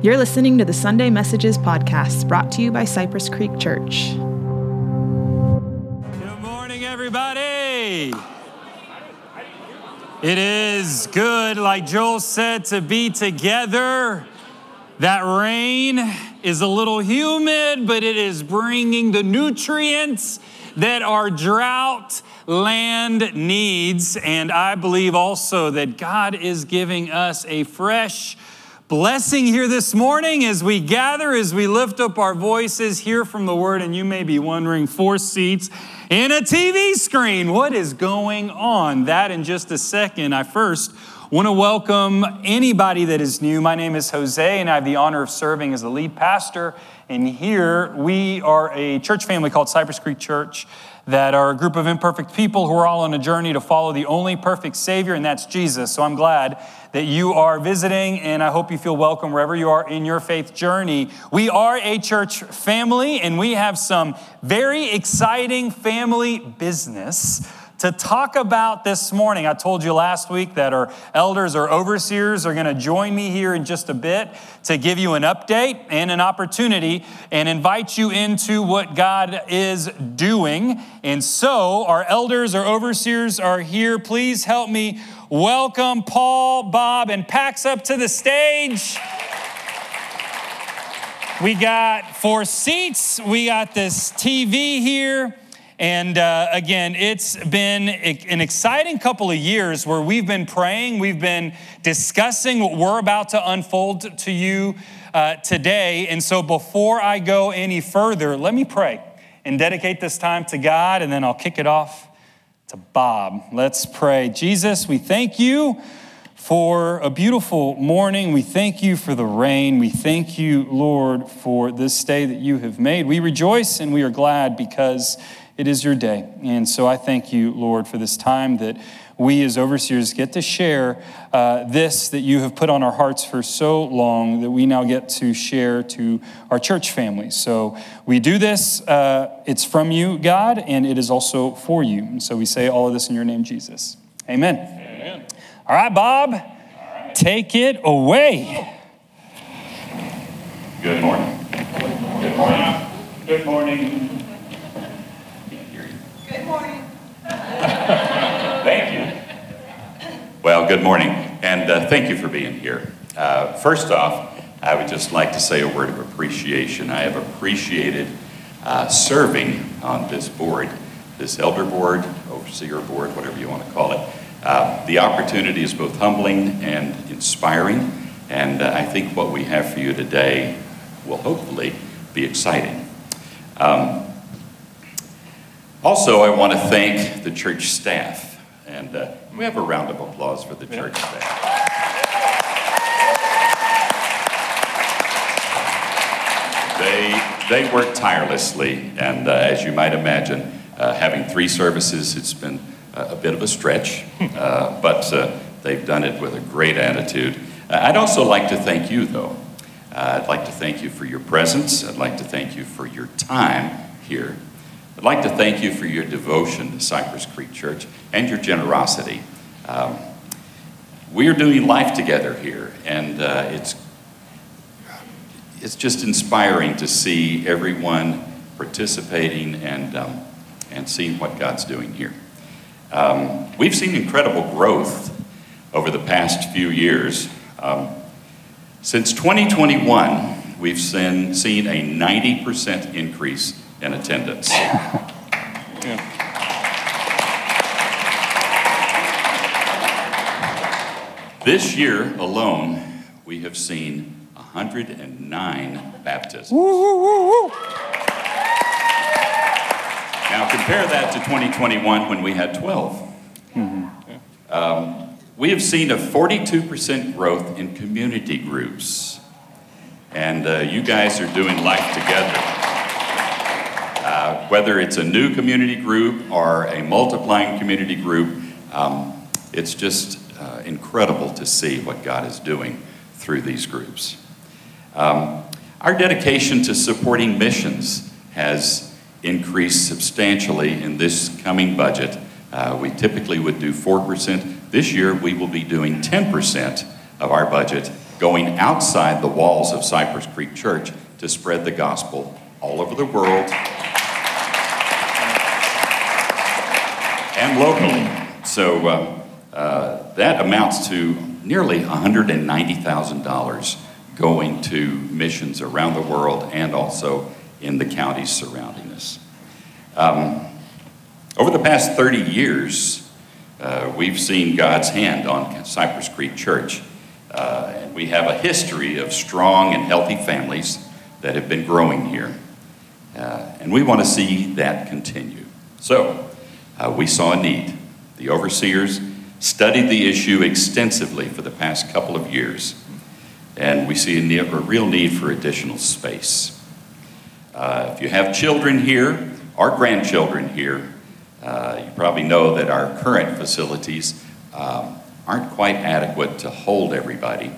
You're listening to the Sunday Messages podcast brought to you by Cypress Creek Church. Good morning, everybody. It is good, like Joel said, to be together. That rain is a little humid, but it is bringing the nutrients that our drought land needs. And I believe also that God is giving us a fresh, blessing here this morning as we gather, as we lift up our voices, hear from the word. And you may be wondering, four seats in a TV screen, what is going on? That in just a second. I first want to welcome anybody that is new. My name is Jose, and I have the honor of serving as the lead pastor. And here we are a church family called Cypress Creek Church that are a group of imperfect people who are all on a journey to follow the only perfect Savior, and that's Jesus. So I'm glad that you are visiting, and I hope you feel welcome wherever you are in your faith journey. We are a church family, and we have some very exciting family business to talk about this morning. I told you last week that our elders or overseers are going to join me here in just a bit to give you an update and an opportunity and invite you into what God is doing. And so, our elders or overseers are here. Please help me welcome Paul, Bob, and Pax up to the stage. We got four seats, we got this TV here. And uh, again, it's been an exciting couple of years where we've been praying, we've been discussing what we're about to unfold to you uh, today. And so before I go any further, let me pray and dedicate this time to God, and then I'll kick it off to Bob. Let's pray. Jesus, we thank you for a beautiful morning. We thank you for the rain. We thank you, Lord, for this day that you have made. We rejoice and we are glad because it is your day. And so I thank you, Lord, for this time that we as overseers get to share uh, this that you have put on our hearts for so long that we now get to share to our church family. So we do this, uh, it's from you, God, and it is also for you. And so we say all of this in your name, Jesus. Amen. Amen. All right, Bob, all right. take it away. Good morning. Good morning. Good morning. Good morning, and uh, thank you for being here. Uh, first off, I would just like to say a word of appreciation. I have appreciated uh, serving on this board, this elder board, overseer board, whatever you want to call it. Uh, the opportunity is both humbling and inspiring, and uh, I think what we have for you today will hopefully be exciting. Um, also, I want to thank the church staff, and uh, we have a round of applause for the church today. They, they work tirelessly, and uh, as you might imagine, uh, having three services, it's been a bit of a stretch, uh, but uh, they've done it with a great attitude. Uh, I'd also like to thank you, though. I'd like to thank you for your presence. I'd like to thank you for your time here I'd like to thank you for your devotion to Cypress Creek Church and your generosity. Um, we are doing life together here, and uh, it's, it's just inspiring to see everyone participating and, um, and seeing what God's doing here. Um, we've seen incredible growth over the past few years. Um, since 2021, we've seen, seen a 90% increase in attendance. yeah. This year alone, we have seen 109 baptisms. Woo, woo, woo, now compare that to 2021 when we had 12. Mm-hmm. Um, we have seen a 42% growth in community groups. And uh, you guys are doing life together. Uh, whether it's a new community group or a multiplying community group, um, it's just uh, incredible to see what God is doing through these groups. Um, our dedication to supporting missions has increased substantially in this coming budget. Uh, we typically would do 4%. This year, we will be doing 10% of our budget going outside the walls of Cypress Creek Church to spread the gospel all over the world and locally. So uh, uh, that amounts to nearly $190,000 going to missions around the world and also in the counties surrounding us. Um, over the past 30 years, uh, we've seen God's hand on Cypress Creek Church. Uh, and we have a history of strong and healthy families that have been growing here. Uh, and we want to see that continue. So, uh, we saw a need. The overseers studied the issue extensively for the past couple of years, and we see a, need, a real need for additional space. Uh, if you have children here our grandchildren here, uh, you probably know that our current facilities um, aren't quite adequate to hold everybody.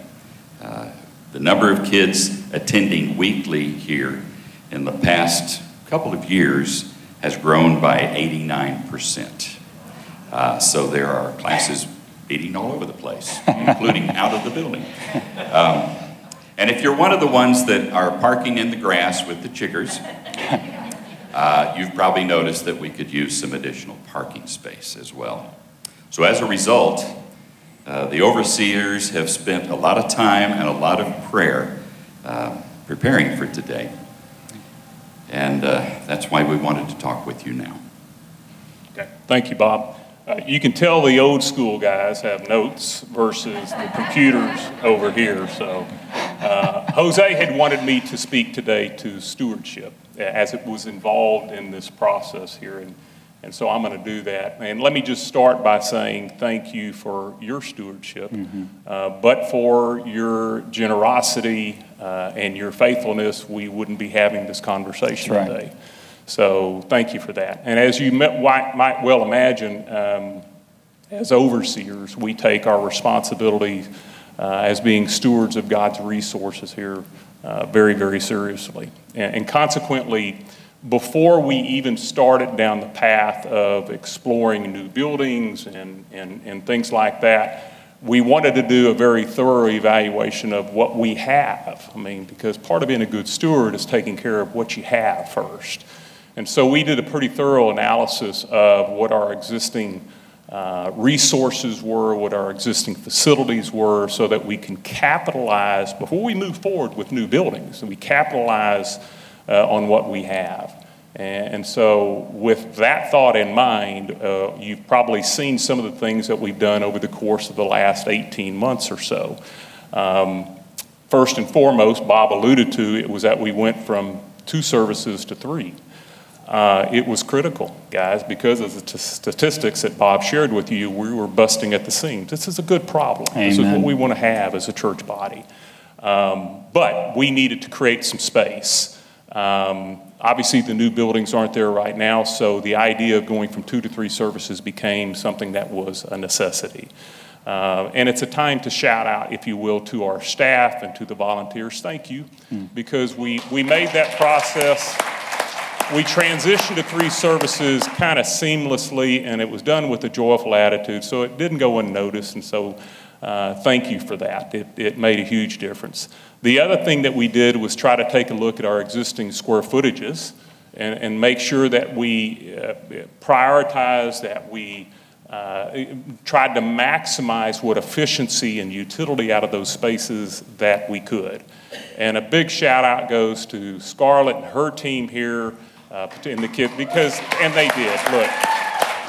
Uh, the number of kids attending weekly here in the past couple of years has grown by 89%. Uh, so there are classes meeting all over the place, including out of the building. Um, and if you're one of the ones that are parking in the grass with the chiggers, uh, you've probably noticed that we could use some additional parking space as well. So as a result, uh, the overseers have spent a lot of time and a lot of prayer uh, preparing for today. And uh, that's why we wanted to talk with you now. Okay, thank you, Bob. Uh, you can tell the old school guys have notes versus the computers over here. So, uh, Jose had wanted me to speak today to stewardship as it was involved in this process here. And, and so I'm going to do that. And let me just start by saying thank you for your stewardship, mm-hmm. uh, but for your generosity uh, and your faithfulness, we wouldn't be having this conversation right. today. So thank you for that. And as you might well imagine, um, as overseers, we take our responsibility uh, as being stewards of God's resources here uh, very, very seriously. And, and, consequently, before we even started down the path of exploring new buildings and, and, and things like that, we wanted to do a very thorough evaluation of what we have. I mean, because part of being a good steward is taking care of what you have first. And so we did a pretty thorough analysis of what our existing uh, resources were, what our existing facilities were, so that we can capitalize before we move forward with new buildings, and we capitalize uh, on what we have. And, and, so, with that thought in mind, uh, you've probably seen some of the things that we've done over the course of the last 18 months or so. Um, first and foremost, Bob alluded to it was that we went from two services to three. Uh, it was critical, guys, because of the t- statistics that Bob shared with you, we were busting at the seams. This is a good problem. Amen. This is what we want to have as a church body. Um, but we needed to create some space. Um, obviously, the new buildings aren't there right now, so the idea of going from two to three services became something that was a necessity. Uh, and it's a time to shout out, if you will, to our staff and to the volunteers. Thank you, mm. because we, we made that process we transitioned to three services kind of seamlessly, and it was done with a joyful attitude, so it didn't go unnoticed. And so, uh, thank you for that. It, it made a huge difference. The other thing that we did was try to take a look at our existing square footages and, and make sure that we uh, prioritize, that we uh, tried to maximize what efficiency and utility out of those spaces that we could. And a big shout out goes to Scarlett and her team here uh, and the kids, because, and they did. Look,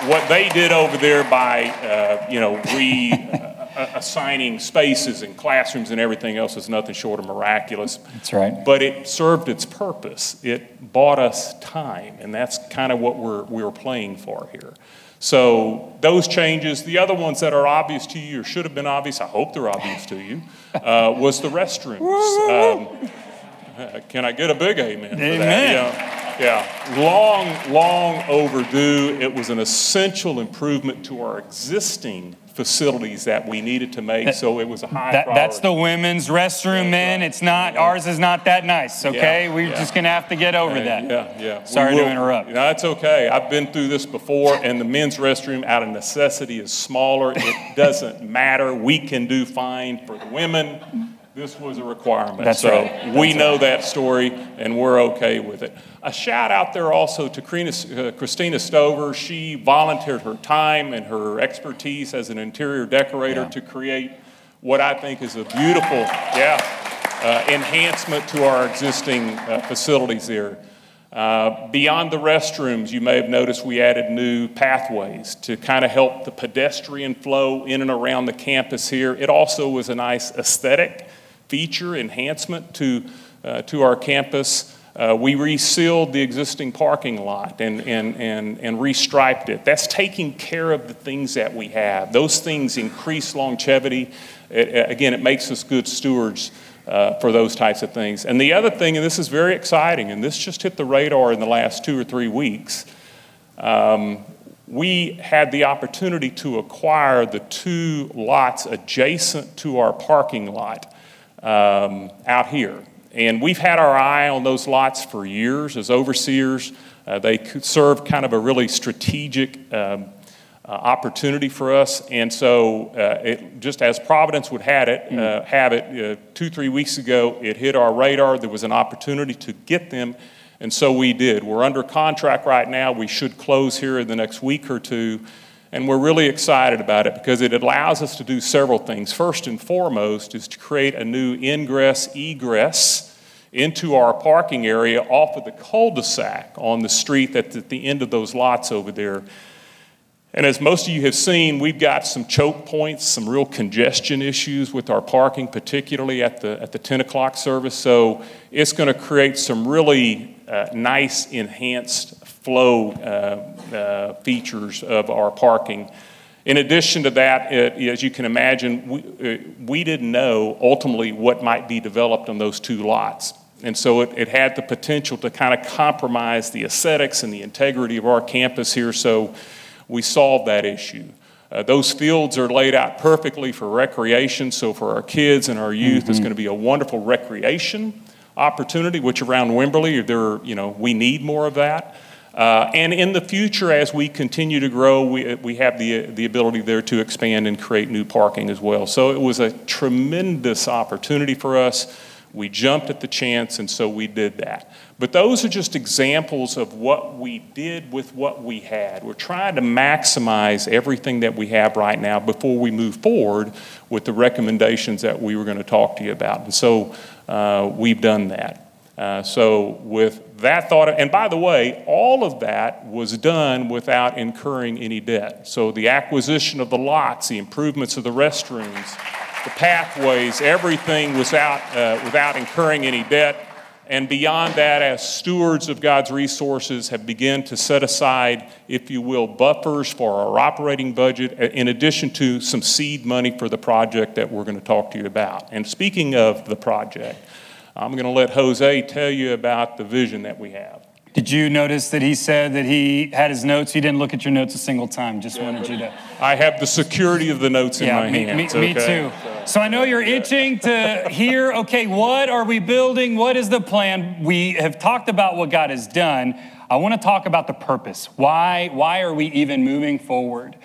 what they did over there by, uh, you know, re assigning spaces and classrooms and everything else is nothing short of miraculous. That's right. But it served its purpose. It bought us time, and that's kind of what we're, we're playing for here. So those changes, the other ones that are obvious to you or should have been obvious, I hope they're obvious to you, uh, was the restrooms. Um, can I get a big amen? Amen. For that? Yeah. Yeah, long, long overdue. It was an essential improvement to our existing facilities that we needed to make, so it was a high that, That's the women's restroom, man. It's not, ours is not that nice, okay? Yeah, We're yeah. just gonna have to get over that. Yeah, yeah. Sorry to interrupt. No, that's okay. I've been through this before, and the men's restroom out of necessity is smaller. It doesn't matter. We can do fine for the women this was a requirement. That's so right. we know that story and we're okay with it. A shout out there also to uh, Christina Stover. She volunteered her time and her expertise as an interior decorator Yeah. to create what I think is a beautiful, yeah, uh, enhancement to our existing uh, facilities there. Uh, beyond the restrooms, you may have noticed we added new pathways to kind of help the pedestrian flow in and around the campus here. It also was a nice aesthetic feature enhancement to, uh, to our campus. Uh, we resealed the existing parking lot and, and, and, and restriped it. That's taking care of the things that we have. Those things increase longevity. It, again, it makes us good stewards uh, for those types of things. And the other thing, and this is very exciting, and this just hit the radar in the last two or three weeks, um, we had the opportunity to acquire the two lots adjacent to our parking lot um, out here. And we've had our eye on those lots for years as overseers. Uh, they serve kind of a really strategic um, uh, opportunity for us. And so, uh, it, just as Providence would had it, uh, have it, uh, two, three weeks ago, it hit our radar. There was an opportunity to get them, and so we did. We're under contract right now. We should close here in the next week or two. And we're really excited about it because it allows us to do several things. First and foremost is to create a new ingress egress into our parking area off of the cul-de-sac on the street that's at the end of those lots over there. And as most of you have seen, we've got some choke points, some real congestion issues with our parking, particularly at the, at the 10 o'clock service. So it's going to create some really uh, nice enhanced flow uh, uh, features of our parking. In addition to that, it, as you can imagine, we, uh, we didn't know ultimately what might be developed on those two lots. And so it, it had the potential to kind of compromise the aesthetics and the integrity of our campus here. So we solved that issue. Uh, those fields are laid out perfectly for recreation, so for our kids and our youth, it's going to be a wonderful recreation opportunity, which around Wimberley, there, you know, we need more of that. Uh, and in the future, as we continue to grow, we, we have the, the ability there to expand and create new parking as well. So it was a tremendous opportunity for us. We jumped at the chance, and so we did that. But those are just examples of what we did with what we had. We're trying to maximize everything that we have right now before we move forward with the recommendations that we were going to talk to you about. And so uh, we've done that. Uh, so, with that thought, and by the way, all of that was done without incurring any debt. So, the acquisition of the lots, the improvements of the restrooms, the pathways, everything was out uh, without incurring any debt. And beyond that, as stewards of God's resources, have begun to set aside, if you will, buffers for our operating budget, in addition to some seed money for the project that we're going to talk to you about. And speaking of the project, I'm going to let Jose tell you about the vision that we have. Did you notice that he said that he had his notes? He didn't look at your notes a single time. Just wanted you to. I have the security of the notes in Yeah, my me, hands. me, me too. So I know you're itching to hear, okay, what are we building? What is the plan? We have talked about what God has done. I want to talk about the purpose. Why, why are we even moving forward?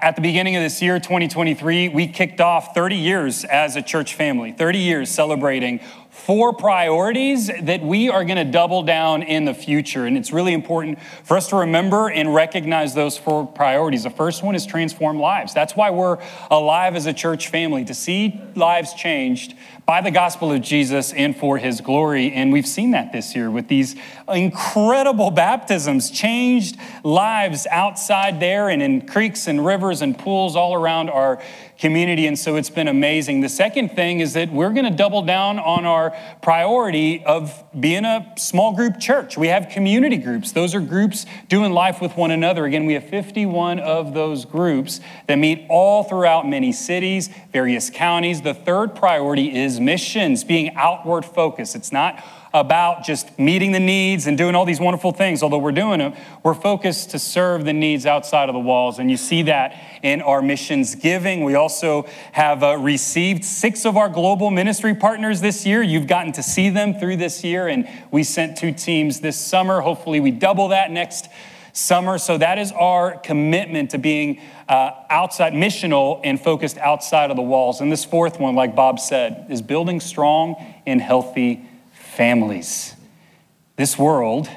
At the beginning of this year, 2023, we kicked off 30 years as a church family, 30 years celebrating four priorities that we are going to double down in the future. And it's really important for us to remember and recognize those four priorities. The first one is transform lives. That's why we're alive as a church family, to see lives changed by the gospel of Jesus and for his glory. And we've seen that this year with these incredible baptisms, changed lives outside there and in creeks and rivers and pools all around our community. And so it's been amazing. The second thing is that we're going to double down on our priority of being a small group church. We have community groups, those are groups doing life with one another. Again, we have 51 of those groups that meet all throughout many cities, various counties. The third priority is missions, being outward focused. It's not about just meeting the needs and doing all these wonderful things, although we're doing them. We're focused to serve the needs outside of the walls. And you see that in our missions giving. We also have uh, received six of our global ministry partners this year. You've gotten to see them through this year, and we sent two teams this summer. Hopefully, we double that next summer. So that is our commitment to being uh, outside, missional, and focused outside of the walls. And this fourth one, like Bob said, is building strong and healthy families. This world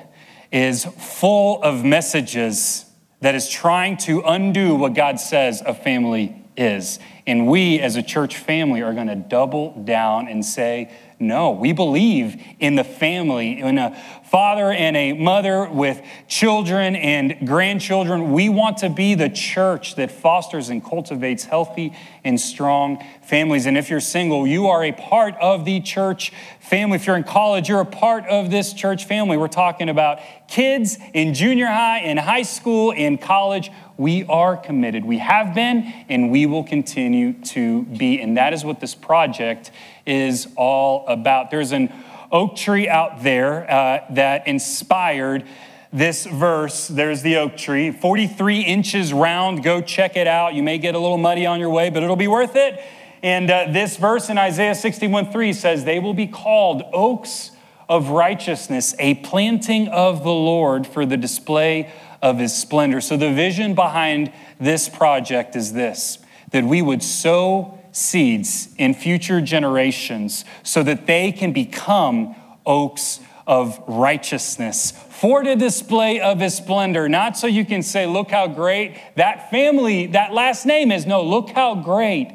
is full of messages that is trying to undo what God says a family is. And we as a church family are going to double down and say, no, we believe in the family, in a father and a mother with children and grandchildren. We want to be the church that fosters and cultivates healthy and strong families. And if you're single, you are a part of the church family. If you're in college, you're a part of this church family. We're talking about kids in junior high, in high school, in college. We are committed. We have been, and we will continue to be. And that is what this project is all about. There's an oak tree out there uh, that inspired this verse. There's the oak tree, 43 inches round. Go check it out. You may get a little muddy on your way, but it'll be worth it. And uh, this verse in Isaiah 61 3 says, They will be called oaks of righteousness, a planting of the Lord for the display of his splendor. So the vision behind this project is this that we would sow seeds in future generations so that they can become oaks of righteousness for the display of his splendor. Not so you can say, look how great that family, that last name is. No, look how great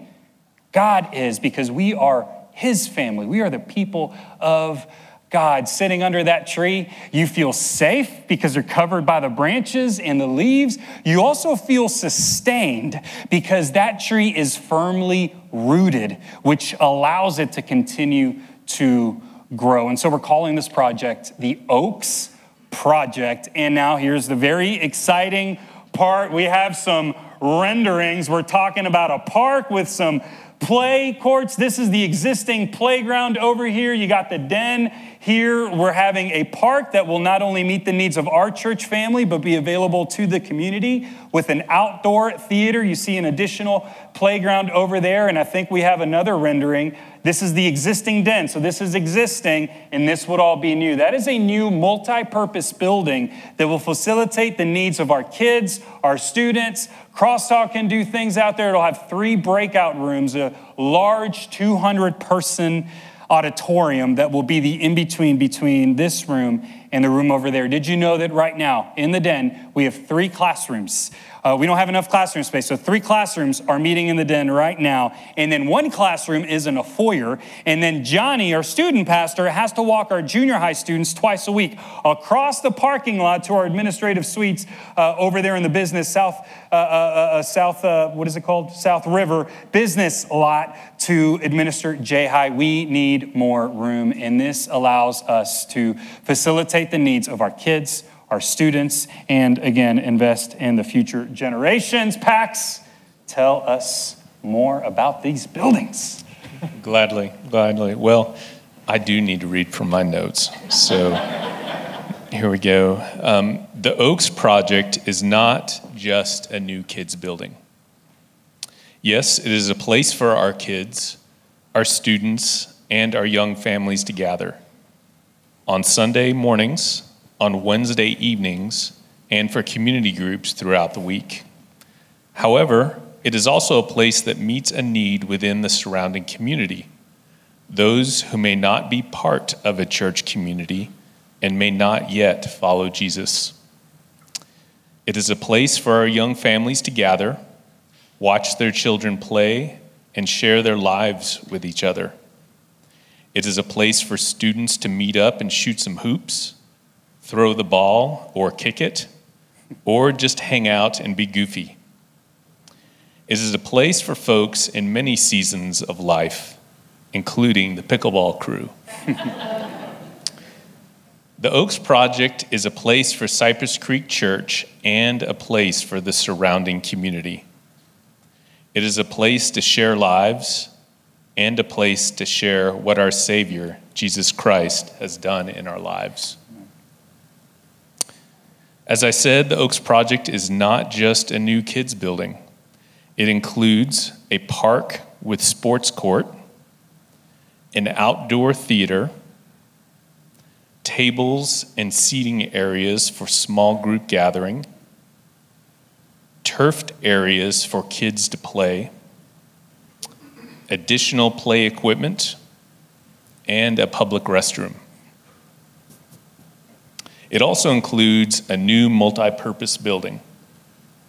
God is because we are his family. We are the people of God sitting under that tree. You feel safe because you're covered by the branches and the leaves. You also feel sustained because that tree is firmly rooted, which allows it to continue to grow. And so we're calling this project the Oaks Project. And now here's the very exciting part. We have some renderings. We're talking about a park with some play courts. This is the existing playground over here. You got the den here. We're having a park that will not only meet the needs of our church family, but be available to the community with an outdoor theater. You see an additional playground over there, and I think we have another rendering. This is the existing den. So this is existing, and this would all be new. That is a new multi purpose building that will facilitate the needs of our kids, our students, Crosstalk can do things out there. It'll have three breakout rooms, a large 200 person auditorium that will be the in between between this room and the room over there. Did you know that right now in the den we have three classrooms? Uh, we don't have enough classroom space. So, three classrooms are meeting in the den right now. And then one classroom is in a foyer. And then Johnny, our student pastor, has to walk our junior high students twice a week across the parking lot to our administrative suites uh, over there in the business South, uh, uh, uh South uh, what is it called? South River business lot to administer J High. We need more room. And this allows us to facilitate the needs of our kids our students, and again, invest in the future generations. Pax, tell us more about these buildings. Gladly, gladly. Well, I do need to read from my notes. So here we go. Um, the Oaks Project is not just a new kids' building. Yes, it is a place for our kids, our students, and our young families to gather. On Sunday mornings, on Wednesday evenings and for community groups throughout the week. However, it is also a place that meets a need within the surrounding community. Those who may not be part of a church community and may not yet follow Jesus. It is a place for our young families to gather, watch their children play, and share their lives with each other. It is a place for students to meet up and shoot some hoops throw the ball or kick it, or just hang out and be goofy. It is a place for folks in many seasons of life, including the pickleball crew. the Oaks Project is a place for Cypress Creek Church and a place for the surrounding community. It is a place to share lives and a place to share what our Savior, Jesus Christ, has done in our lives. As I said, the Oaks Project is not just a new kids building, it includes a park with sports court, an outdoor theater, tables and seating areas for small group gathering, turfed areas for kids to play, additional play equipment, and a public restroom. It also includes a new multi purpose building,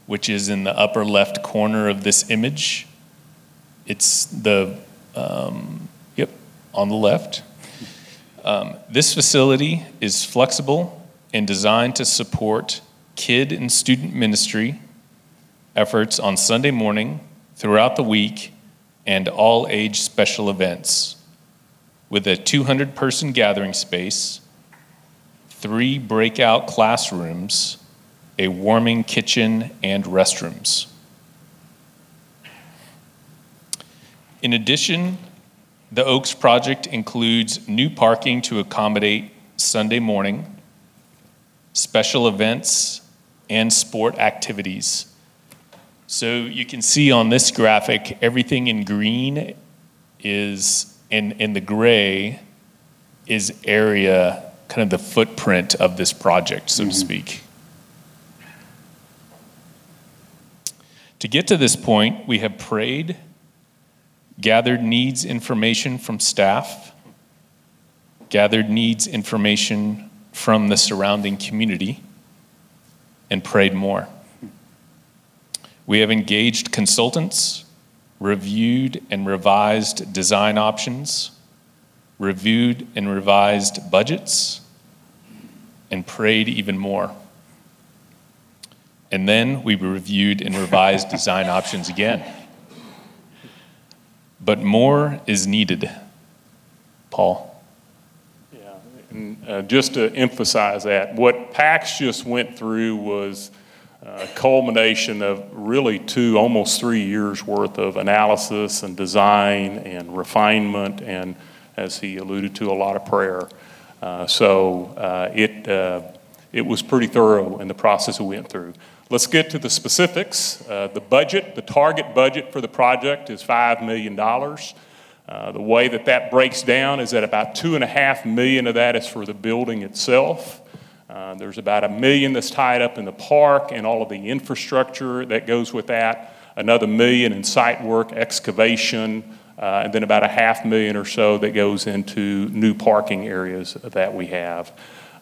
which is in the upper left corner of this image. It's the, um, yep, on the left. Um, this facility is flexible and designed to support kid and student ministry efforts on Sunday morning, throughout the week, and all age special events. With a 200 person gathering space, three breakout classrooms, a warming kitchen, and restrooms. In addition, the Oaks project includes new parking to accommodate Sunday morning, special events, and sport activities. So you can see on this graphic, everything in green is, in, in the gray is area kind of the footprint of this project, so mm-hmm. to speak. To get to this point, we have prayed, gathered needs information from staff, gathered needs information from the surrounding community, and prayed more. We have engaged consultants, reviewed and revised design options reviewed and revised budgets, and prayed even more. And then we reviewed and revised design options again. But more is needed. Paul. Yeah, and uh, just to emphasize that, what PAX just went through was a culmination of really two, almost three years worth of analysis and design and refinement and as he alluded to, a lot of prayer. Uh, so uh, it, uh, it was pretty thorough in the process we went through. Let's get to the specifics. The budget, the target budget for the project is $5 million. Uh, the way that that breaks down is that about two and a half million of that is for the building itself. Uh, there's about a million that's tied up in the park and all of the infrastructure that goes with that. Another million in site work, excavation, uh, and then about a half million or so that goes into new parking areas that we have.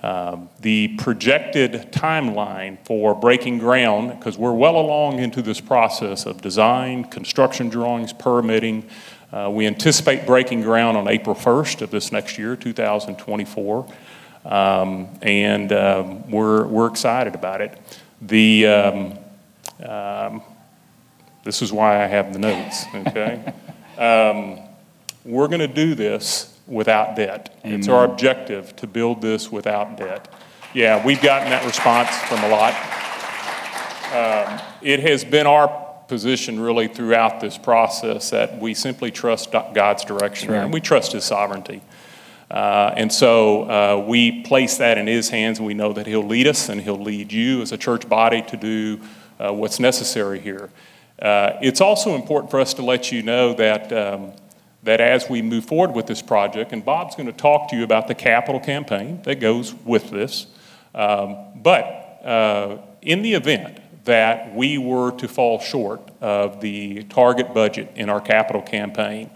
Um, the projected timeline for breaking ground, because we're well along into this process of design, construction drawings, permitting. Uh, we anticipate breaking ground on April 1st of this next year, 2024. Um, and um, we're, we're excited about it. The, um, um, this is why I have the notes, okay? Um, we're going to do this without debt. Amen. It's our objective to build this without debt. Yeah, we've gotten that response from a lot. Um, it has been our position really throughout this process that we simply trust God's direction right. and we trust His sovereignty. Uh, and so uh, we place that in His hands, and we know that He'll lead us and He'll lead you as a church body to do uh, what's necessary here. Uh, it's also important for us to let you know that, um, that as we move forward with this project, and Bob's going to talk to you about the capital campaign that goes with this, um, but uh, in the event that we were to fall short of the target budget in our capital campaign,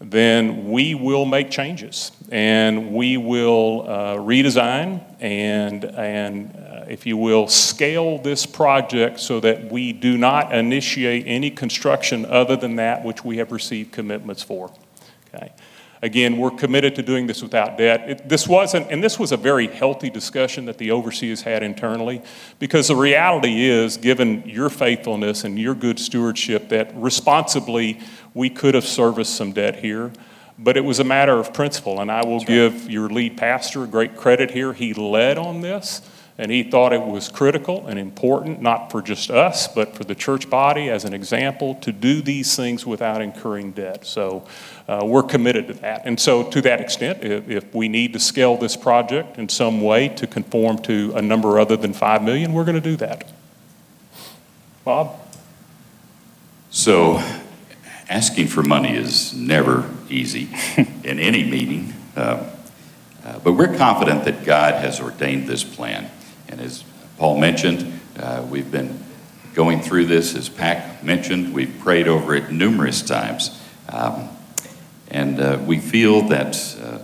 then we will make changes and we will uh, redesign and, and if you will, scale this project so that we do not initiate any construction other than that which we have received commitments for. Okay. Again, we're committed to doing this without debt. It, this wasn't, and this was a very healthy discussion that the overseers had internally, because the reality is, given your faithfulness and your good stewardship, that responsibly we could have serviced some debt here but it was a matter of principle. And I will That's give your lead pastor great credit here. He led on this. And he thought it was critical and important, not for just us, but for the church body as an example, to do these things without incurring debt. So uh, we're committed to that. And so, to that extent, if, if, we need to scale this project in some way to conform to a number other than 5 million, we're going to do that. Bob? So, asking for money is never easy in any meeting. Uh, uh, but we're confident that God has ordained this plan. And as Paul mentioned, uh, we've been going through this, as Pax mentioned, we've prayed over it numerous times. Um, and uh, we feel that uh,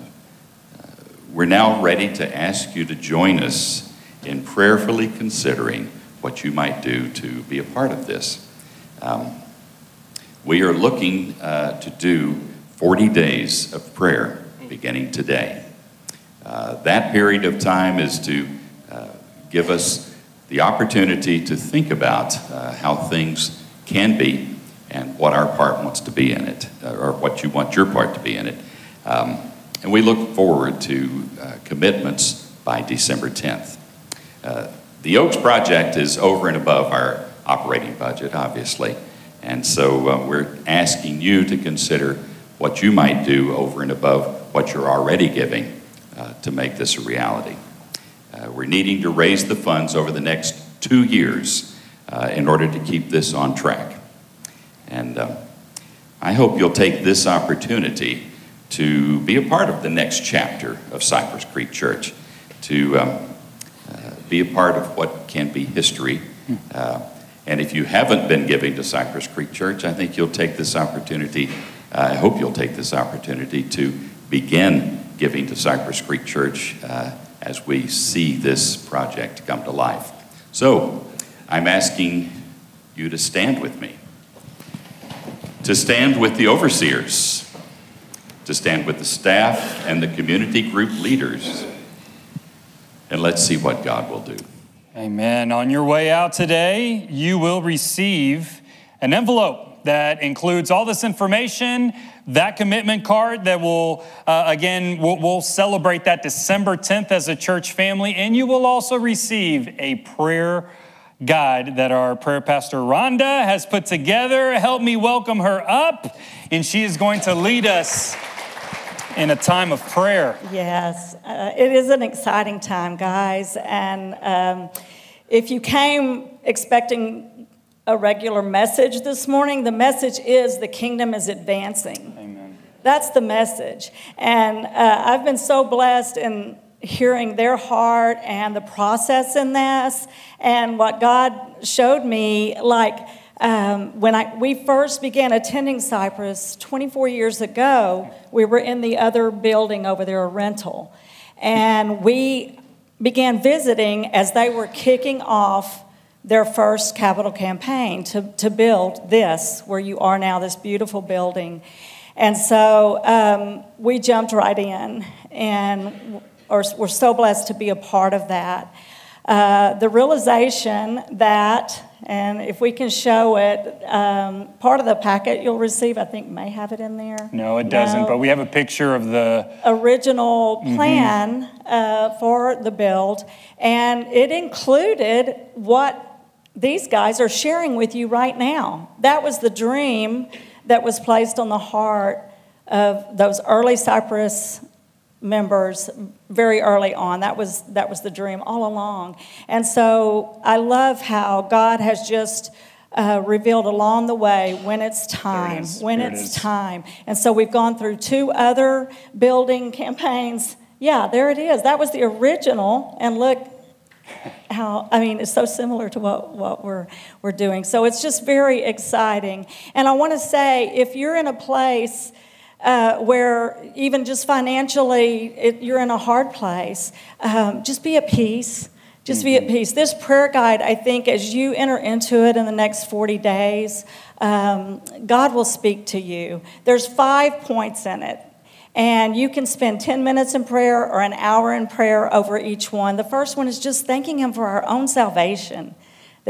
we're now ready to ask you to join us in prayerfully considering what you might do to be a part of this. Um, we are looking uh, to do 40 days of prayer beginning today. Uh, that period of time is to uh, give us the opportunity to think about uh, how things can be and what our part wants to be in it, uh, or what you want your part to be in it. Um, and we look forward to uh, commitments by December 10th. Uh, the Oaks project is over and above our operating budget, obviously. And so uh, we're asking you to consider what you might do over and above what you're already giving uh, to make this a reality. Uh, we're needing to raise the funds over the next two years uh, in order to keep this on track. And um, I hope you'll take this opportunity to be a part of the next chapter of Cypress Creek Church, to um, uh, be a part of what can be history. Uh, and if you haven't been giving to Cypress Creek Church, I think you'll take this opportunity, uh, I hope you'll take this opportunity to begin giving to Cypress Creek Church uh, as we see this project come to life. So I'm asking you to stand with me, to stand with the overseers to stand with the staff and the community group leaders. And let's see what God will do. Amen. On your way out today, you will receive an envelope that includes all this information, that commitment card that will, uh, again, we'll, we'll celebrate that December 10th as a church family. And you will also receive a prayer guide that our prayer pastor Rhonda has put together. Help me welcome her up, and she is going to lead us in a time of prayer. Yes, uh, it is an exciting time, guys. And um, if you came expecting a regular message this morning, the message is the kingdom is advancing. That's the message. And uh, I've been so blessed in hearing their heart and the process in this and what God showed me, like, um, when I, we first began attending Cypress 24 years ago, we were in the other building over there, a rental. And we began visiting as they were kicking off their first capital campaign to, to build this, where you are now, this beautiful building. And so um, we jumped right in, and we're so blessed to be a part of that. Uh, the realization that and if we can show it, um, part of the packet you'll receive, I think, may have it in there. No, it doesn't, no. but we have a picture of the original mm-hmm. plan mm-hmm. uh, for the build, and it included what these guys are sharing with you right now. That was the dream that was placed on the heart of those early Cypress members very early on. That was, that was the dream all along. And so I love how God has just uh, revealed along the way when it's time, when there it's it time. And so we've gone through two other building campaigns. Yeah, there it is. That was the original. And look, how I mean it's so similar to what, what we're we're doing. So it's just very exciting. And I want to say if you're in a place uh, where even just financially it, you're in a hard place, um, just be at peace. Just be at mm-hmm. peace. This prayer guide, I think, as you enter into it in the next 40 days, um, God will speak to you. There's five points in it. And you can spend 10 minutes in prayer or an hour in prayer over each one. The first one is just thanking Him for our own salvation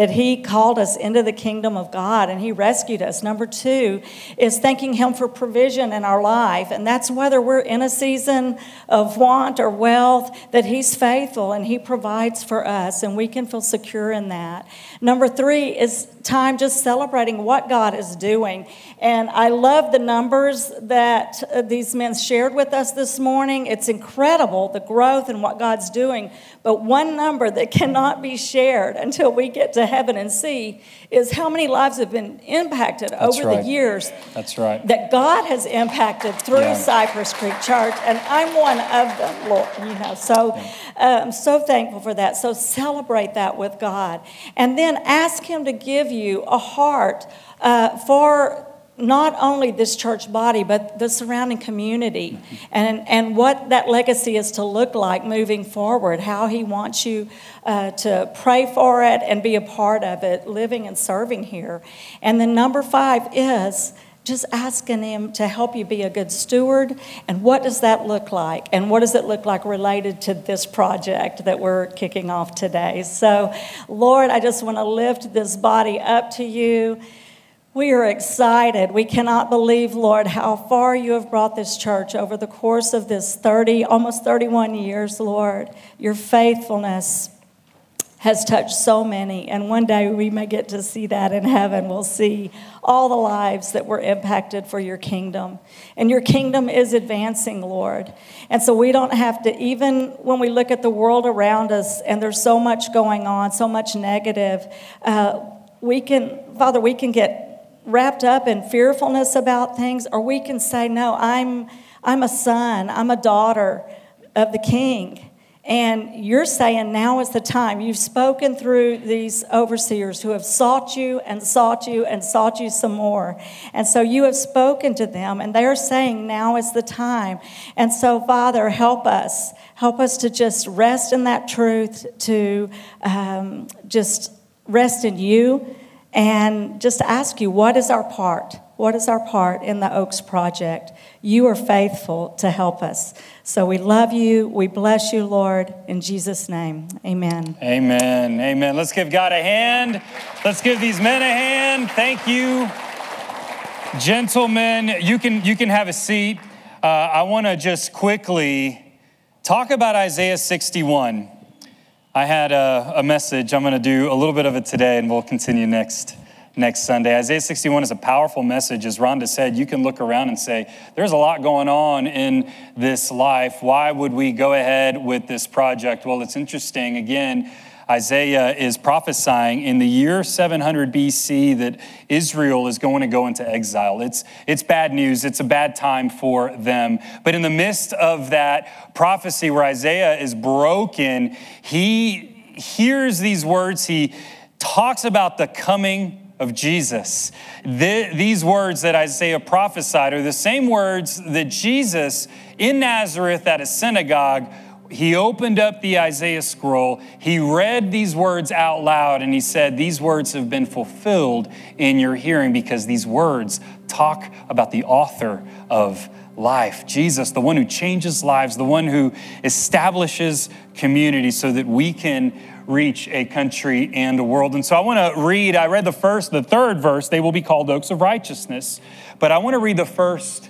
that He called us into the kingdom of God and He rescued us. Number two is thanking Him for provision in our life. And that's whether we're in a season of want or wealth, that He's faithful and He provides for us, and we can feel secure in that. Number three is time just celebrating what God is doing. And I love the numbers that uh, these men shared with us this morning. It's incredible the growth and what God's doing. But one number that cannot be shared until we get to heaven and see is how many lives have been impacted That's over right. the years. That's right. That God has impacted through yeah. Cypress Creek Church, and I'm one of them, Lord. You know, so uh, I'm so thankful for that. So celebrate that with God, and then ask Him to give give you a heart uh, for not only this church body, but the surrounding community and, and what that legacy is to look like moving forward, how He wants you uh, to pray for it and be a part of it, living and serving here. And then number five is just asking Him to help you be a good steward. And what does that look like? And what does it look like related to this project that we're kicking off today? So, Lord, I just want to lift this body up to you. We are excited. We cannot believe, Lord, how far you have brought this church over the course of this 30, almost 31 years, Lord. Your faithfulness has touched so many. And one day we may get to see that in heaven. We'll see all the lives that were impacted for your kingdom. And your kingdom is advancing, Lord. And so we don't have to, even when we look at the world around us and there's so much going on, so much negative, uh, we can, Father, we can get wrapped up in fearfulness about things, or we can say, No, I'm, I'm a son, I'm a daughter of the king. And you're saying now is the time. You've spoken through these overseers who have sought you and sought you and sought you some more. And so you have spoken to them, and they're saying now is the time. And so, Father, help us. Help us to just rest in that truth, to um, just rest in you and just ask you, what is our part? What is our part in the Oaks Project? You are faithful to help us. So we love you. We bless you, Lord. In Jesus' name, amen. Amen. Amen. Let's give God a hand. Let's give these men a hand. Thank you. Gentlemen, you can, you can have a seat. Uh, I want to just quickly talk about Isaiah 61. I had a, a message. I'm going to do a little bit of it today, and we'll continue next next Sunday. Isaiah 61 is a powerful message. As Rhonda said, you can look around and say, there's a lot going on in this life. Why would we go ahead with this project? Well, it's interesting. Again, Isaiah is prophesying in the year 700 BC that Israel is going to go into exile. It's, it's bad news. It's a bad time for them. But in the midst of that prophecy where Isaiah is broken, he hears these words. He talks about the coming of Jesus. The, these words that Isaiah prophesied are the same words that Jesus in Nazareth at a synagogue he opened up the Isaiah scroll, he read these words out loud, and he said, These words have been fulfilled in your hearing because these words talk about the author of life Jesus, the one who changes lives, the one who establishes community so that we can reach a country and a world. And so I want to read, I read the first, the third verse, they will be called oaks of righteousness. But I want to read the first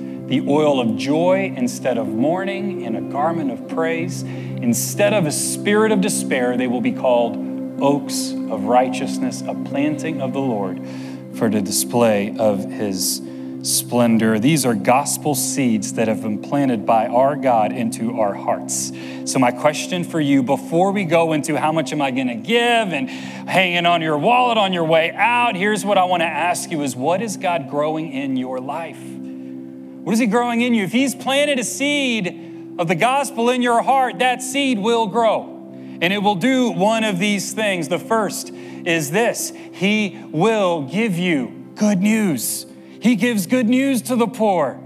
the oil of joy instead of mourning, and a garment of praise. Instead of a spirit of despair, they will be called oaks of righteousness, a planting of the Lord for the display of his splendor. These are gospel seeds that have been planted by our God into our hearts. So, my question for you before we go into how much am I going to give and hanging on your wallet on your way out, here's what I want to ask you is what is God growing in your life? What is He growing in you? If He's planted a seed of the gospel in your heart, that seed will grow. And it will do one of these things. The first is this He will give you good news. He gives good news to the poor.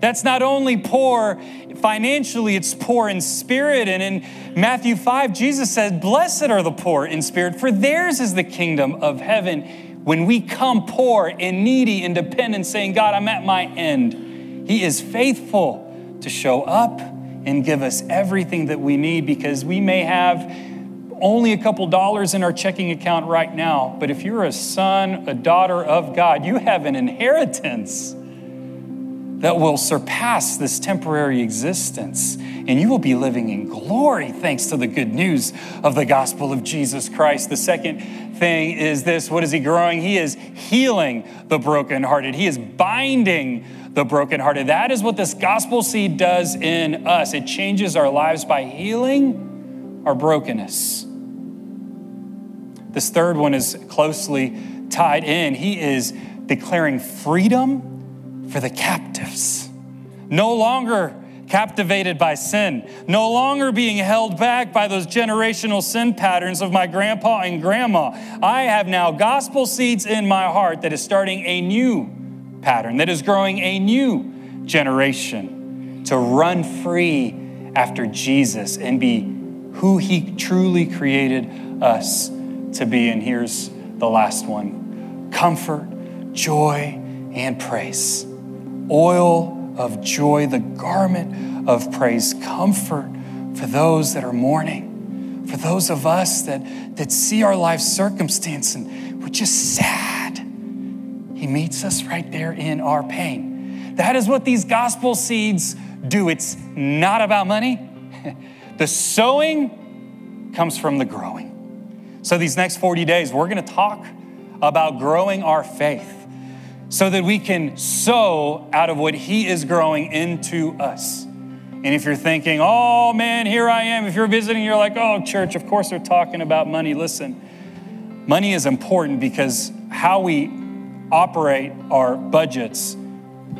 That's not only poor financially, it's poor in spirit. And in Matthew 5, Jesus said, Blessed are the poor in spirit, for theirs is the kingdom of heaven. When we come poor and needy and dependent, saying, God, I'm at my end. He is faithful to show up and give us everything that we need because we may have only a couple dollars in our checking account right now, but if you're a son, a daughter of God, you have an inheritance. that will surpass this temporary existence. And you will be living in glory thanks to the good news of the gospel of Jesus Christ. The second thing is this what is he growing? He is healing the brokenhearted, he is binding the brokenhearted. That is what this gospel seed does in us. It changes our lives by healing our brokenness. This third one is closely tied in. He is declaring freedom for the captives. No longer captivated by sin, no longer being held back by those generational sin patterns of my grandpa and grandma. I have now gospel seeds in my heart that is starting a new pattern, that is growing a new generation to run free after Jesus and be who he truly created us to be. And here's the last one comfort, joy, and praise. Oil of joy, the garment of praise, comfort for those that are mourning, for those of us that, that see our life circumstance and we're just sad. He meets us right there in our pain. That is what these gospel seeds do. It's not about money. The sowing comes from the growing. So, these next 40 days, we're to talk about growing our faith so that we can sow out of what He is growing into us. And if you're thinking, oh man, here I am, if you're visiting, you're like, oh, church, of course they're talking about money. Listen, money is important because how we operate our budgets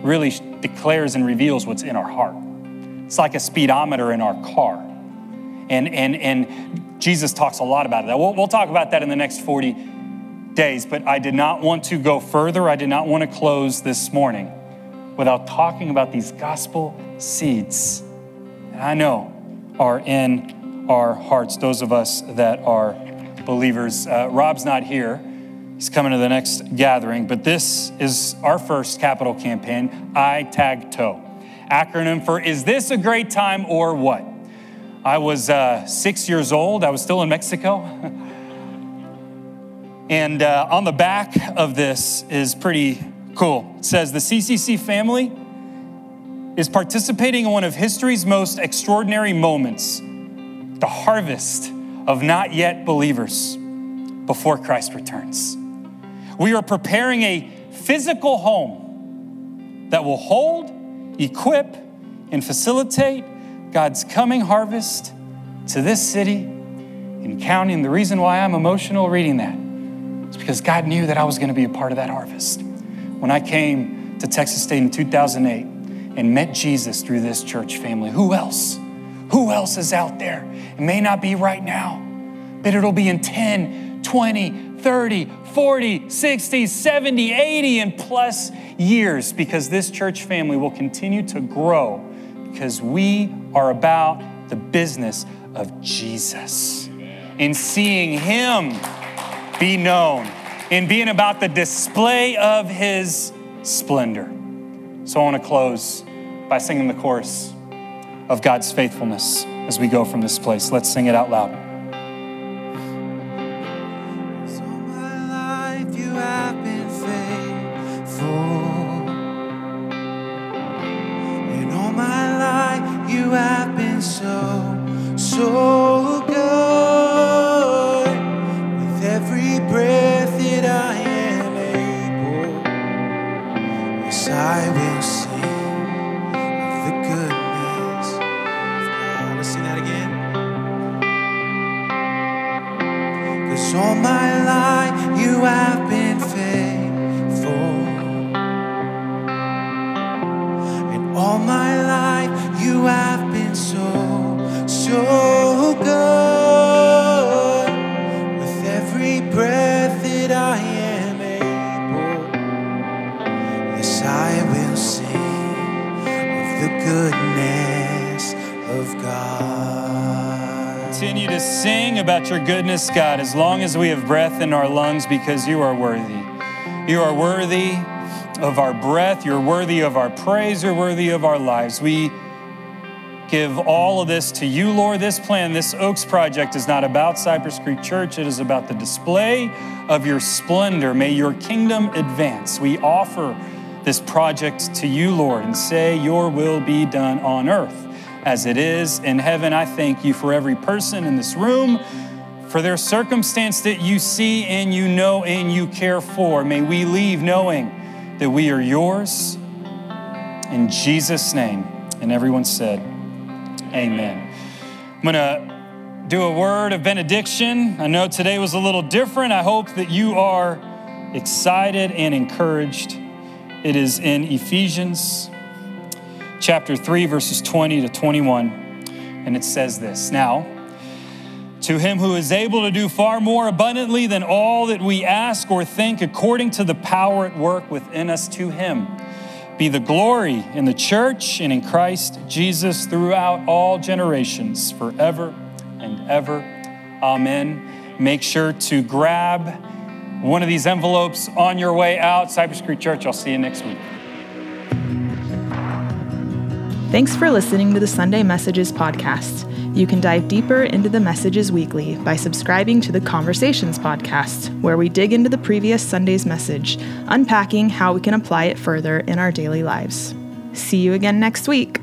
really declares and reveals what's in our heart. It's like a speedometer in our car. And, and, and Jesus talks a lot about that. We'll, we'll talk about that in the next 40 days, but I did not want to go further. I did not want to close this morning without talking about these gospel seeds that I know are in our hearts, those of us that are believers. Uh, Rob's not here. He's coming to the next gathering, but this is our first capital campaign, I Tag Toe. Acronym for Is This a Great Time or What? I was uh, six years old. I was still in Mexico. and uh, on the back of this is pretty cool. It says the CCC family is participating in one of history's most extraordinary moments the harvest of not yet believers before Christ returns. We are preparing a physical home that will hold, equip, and facilitate God's coming harvest to this city and county. And the reason why I'm emotional reading that is because God knew that I was going to be a part of that harvest. When I came to Texas State in 2008 and met Jesus through this church family, who else? Who else is out there? It may not be right now, but it'll be in 10, 20, 30, 40, 60, 70, 80, and plus years because this church family will continue to grow because we are about the business of Jesus in seeing Him be known, in being about the display of His splendor. So I want to close by singing the chorus of God's faithfulness as we go from this place. Let's sing it out loud. About your goodness, God, as long as we have breath in our lungs because you are worthy. You are worthy of our breath. You're worthy of our praise. You're worthy of our lives. We give all of this to you, Lord. This plan, this Oaks project is not about Cypress Creek Church, it is about the display of your splendor. May your kingdom advance. We offer this project to you, Lord, and say, Your will be done on earth as it is in heaven. I thank you for every person in this room, for their circumstance that you see and you know and you care for. May we leave knowing that we are yours. In Jesus' name. And everyone said, Amen. I'm going to do a word of benediction. I know today was a little different. I hope that you are excited and encouraged. It is in Ephesians chapter 3, verses 20 to 21. And it says this Now, to him who is able to do far more abundantly than all that we ask or think, according to the power at work within us, to him be the glory in the church and in Christ Jesus throughout all generations, forever and ever. Amen. Make sure to grab one of these envelopes on your way out. Cypress Creek Church, I'll see you next week. Thanks for listening to the Sunday Messages podcast. You can dive deeper into the messages weekly by subscribing to the Conversations podcast, where we dig into the previous Sunday's message, unpacking how we can apply it further in our daily lives. See you again next week.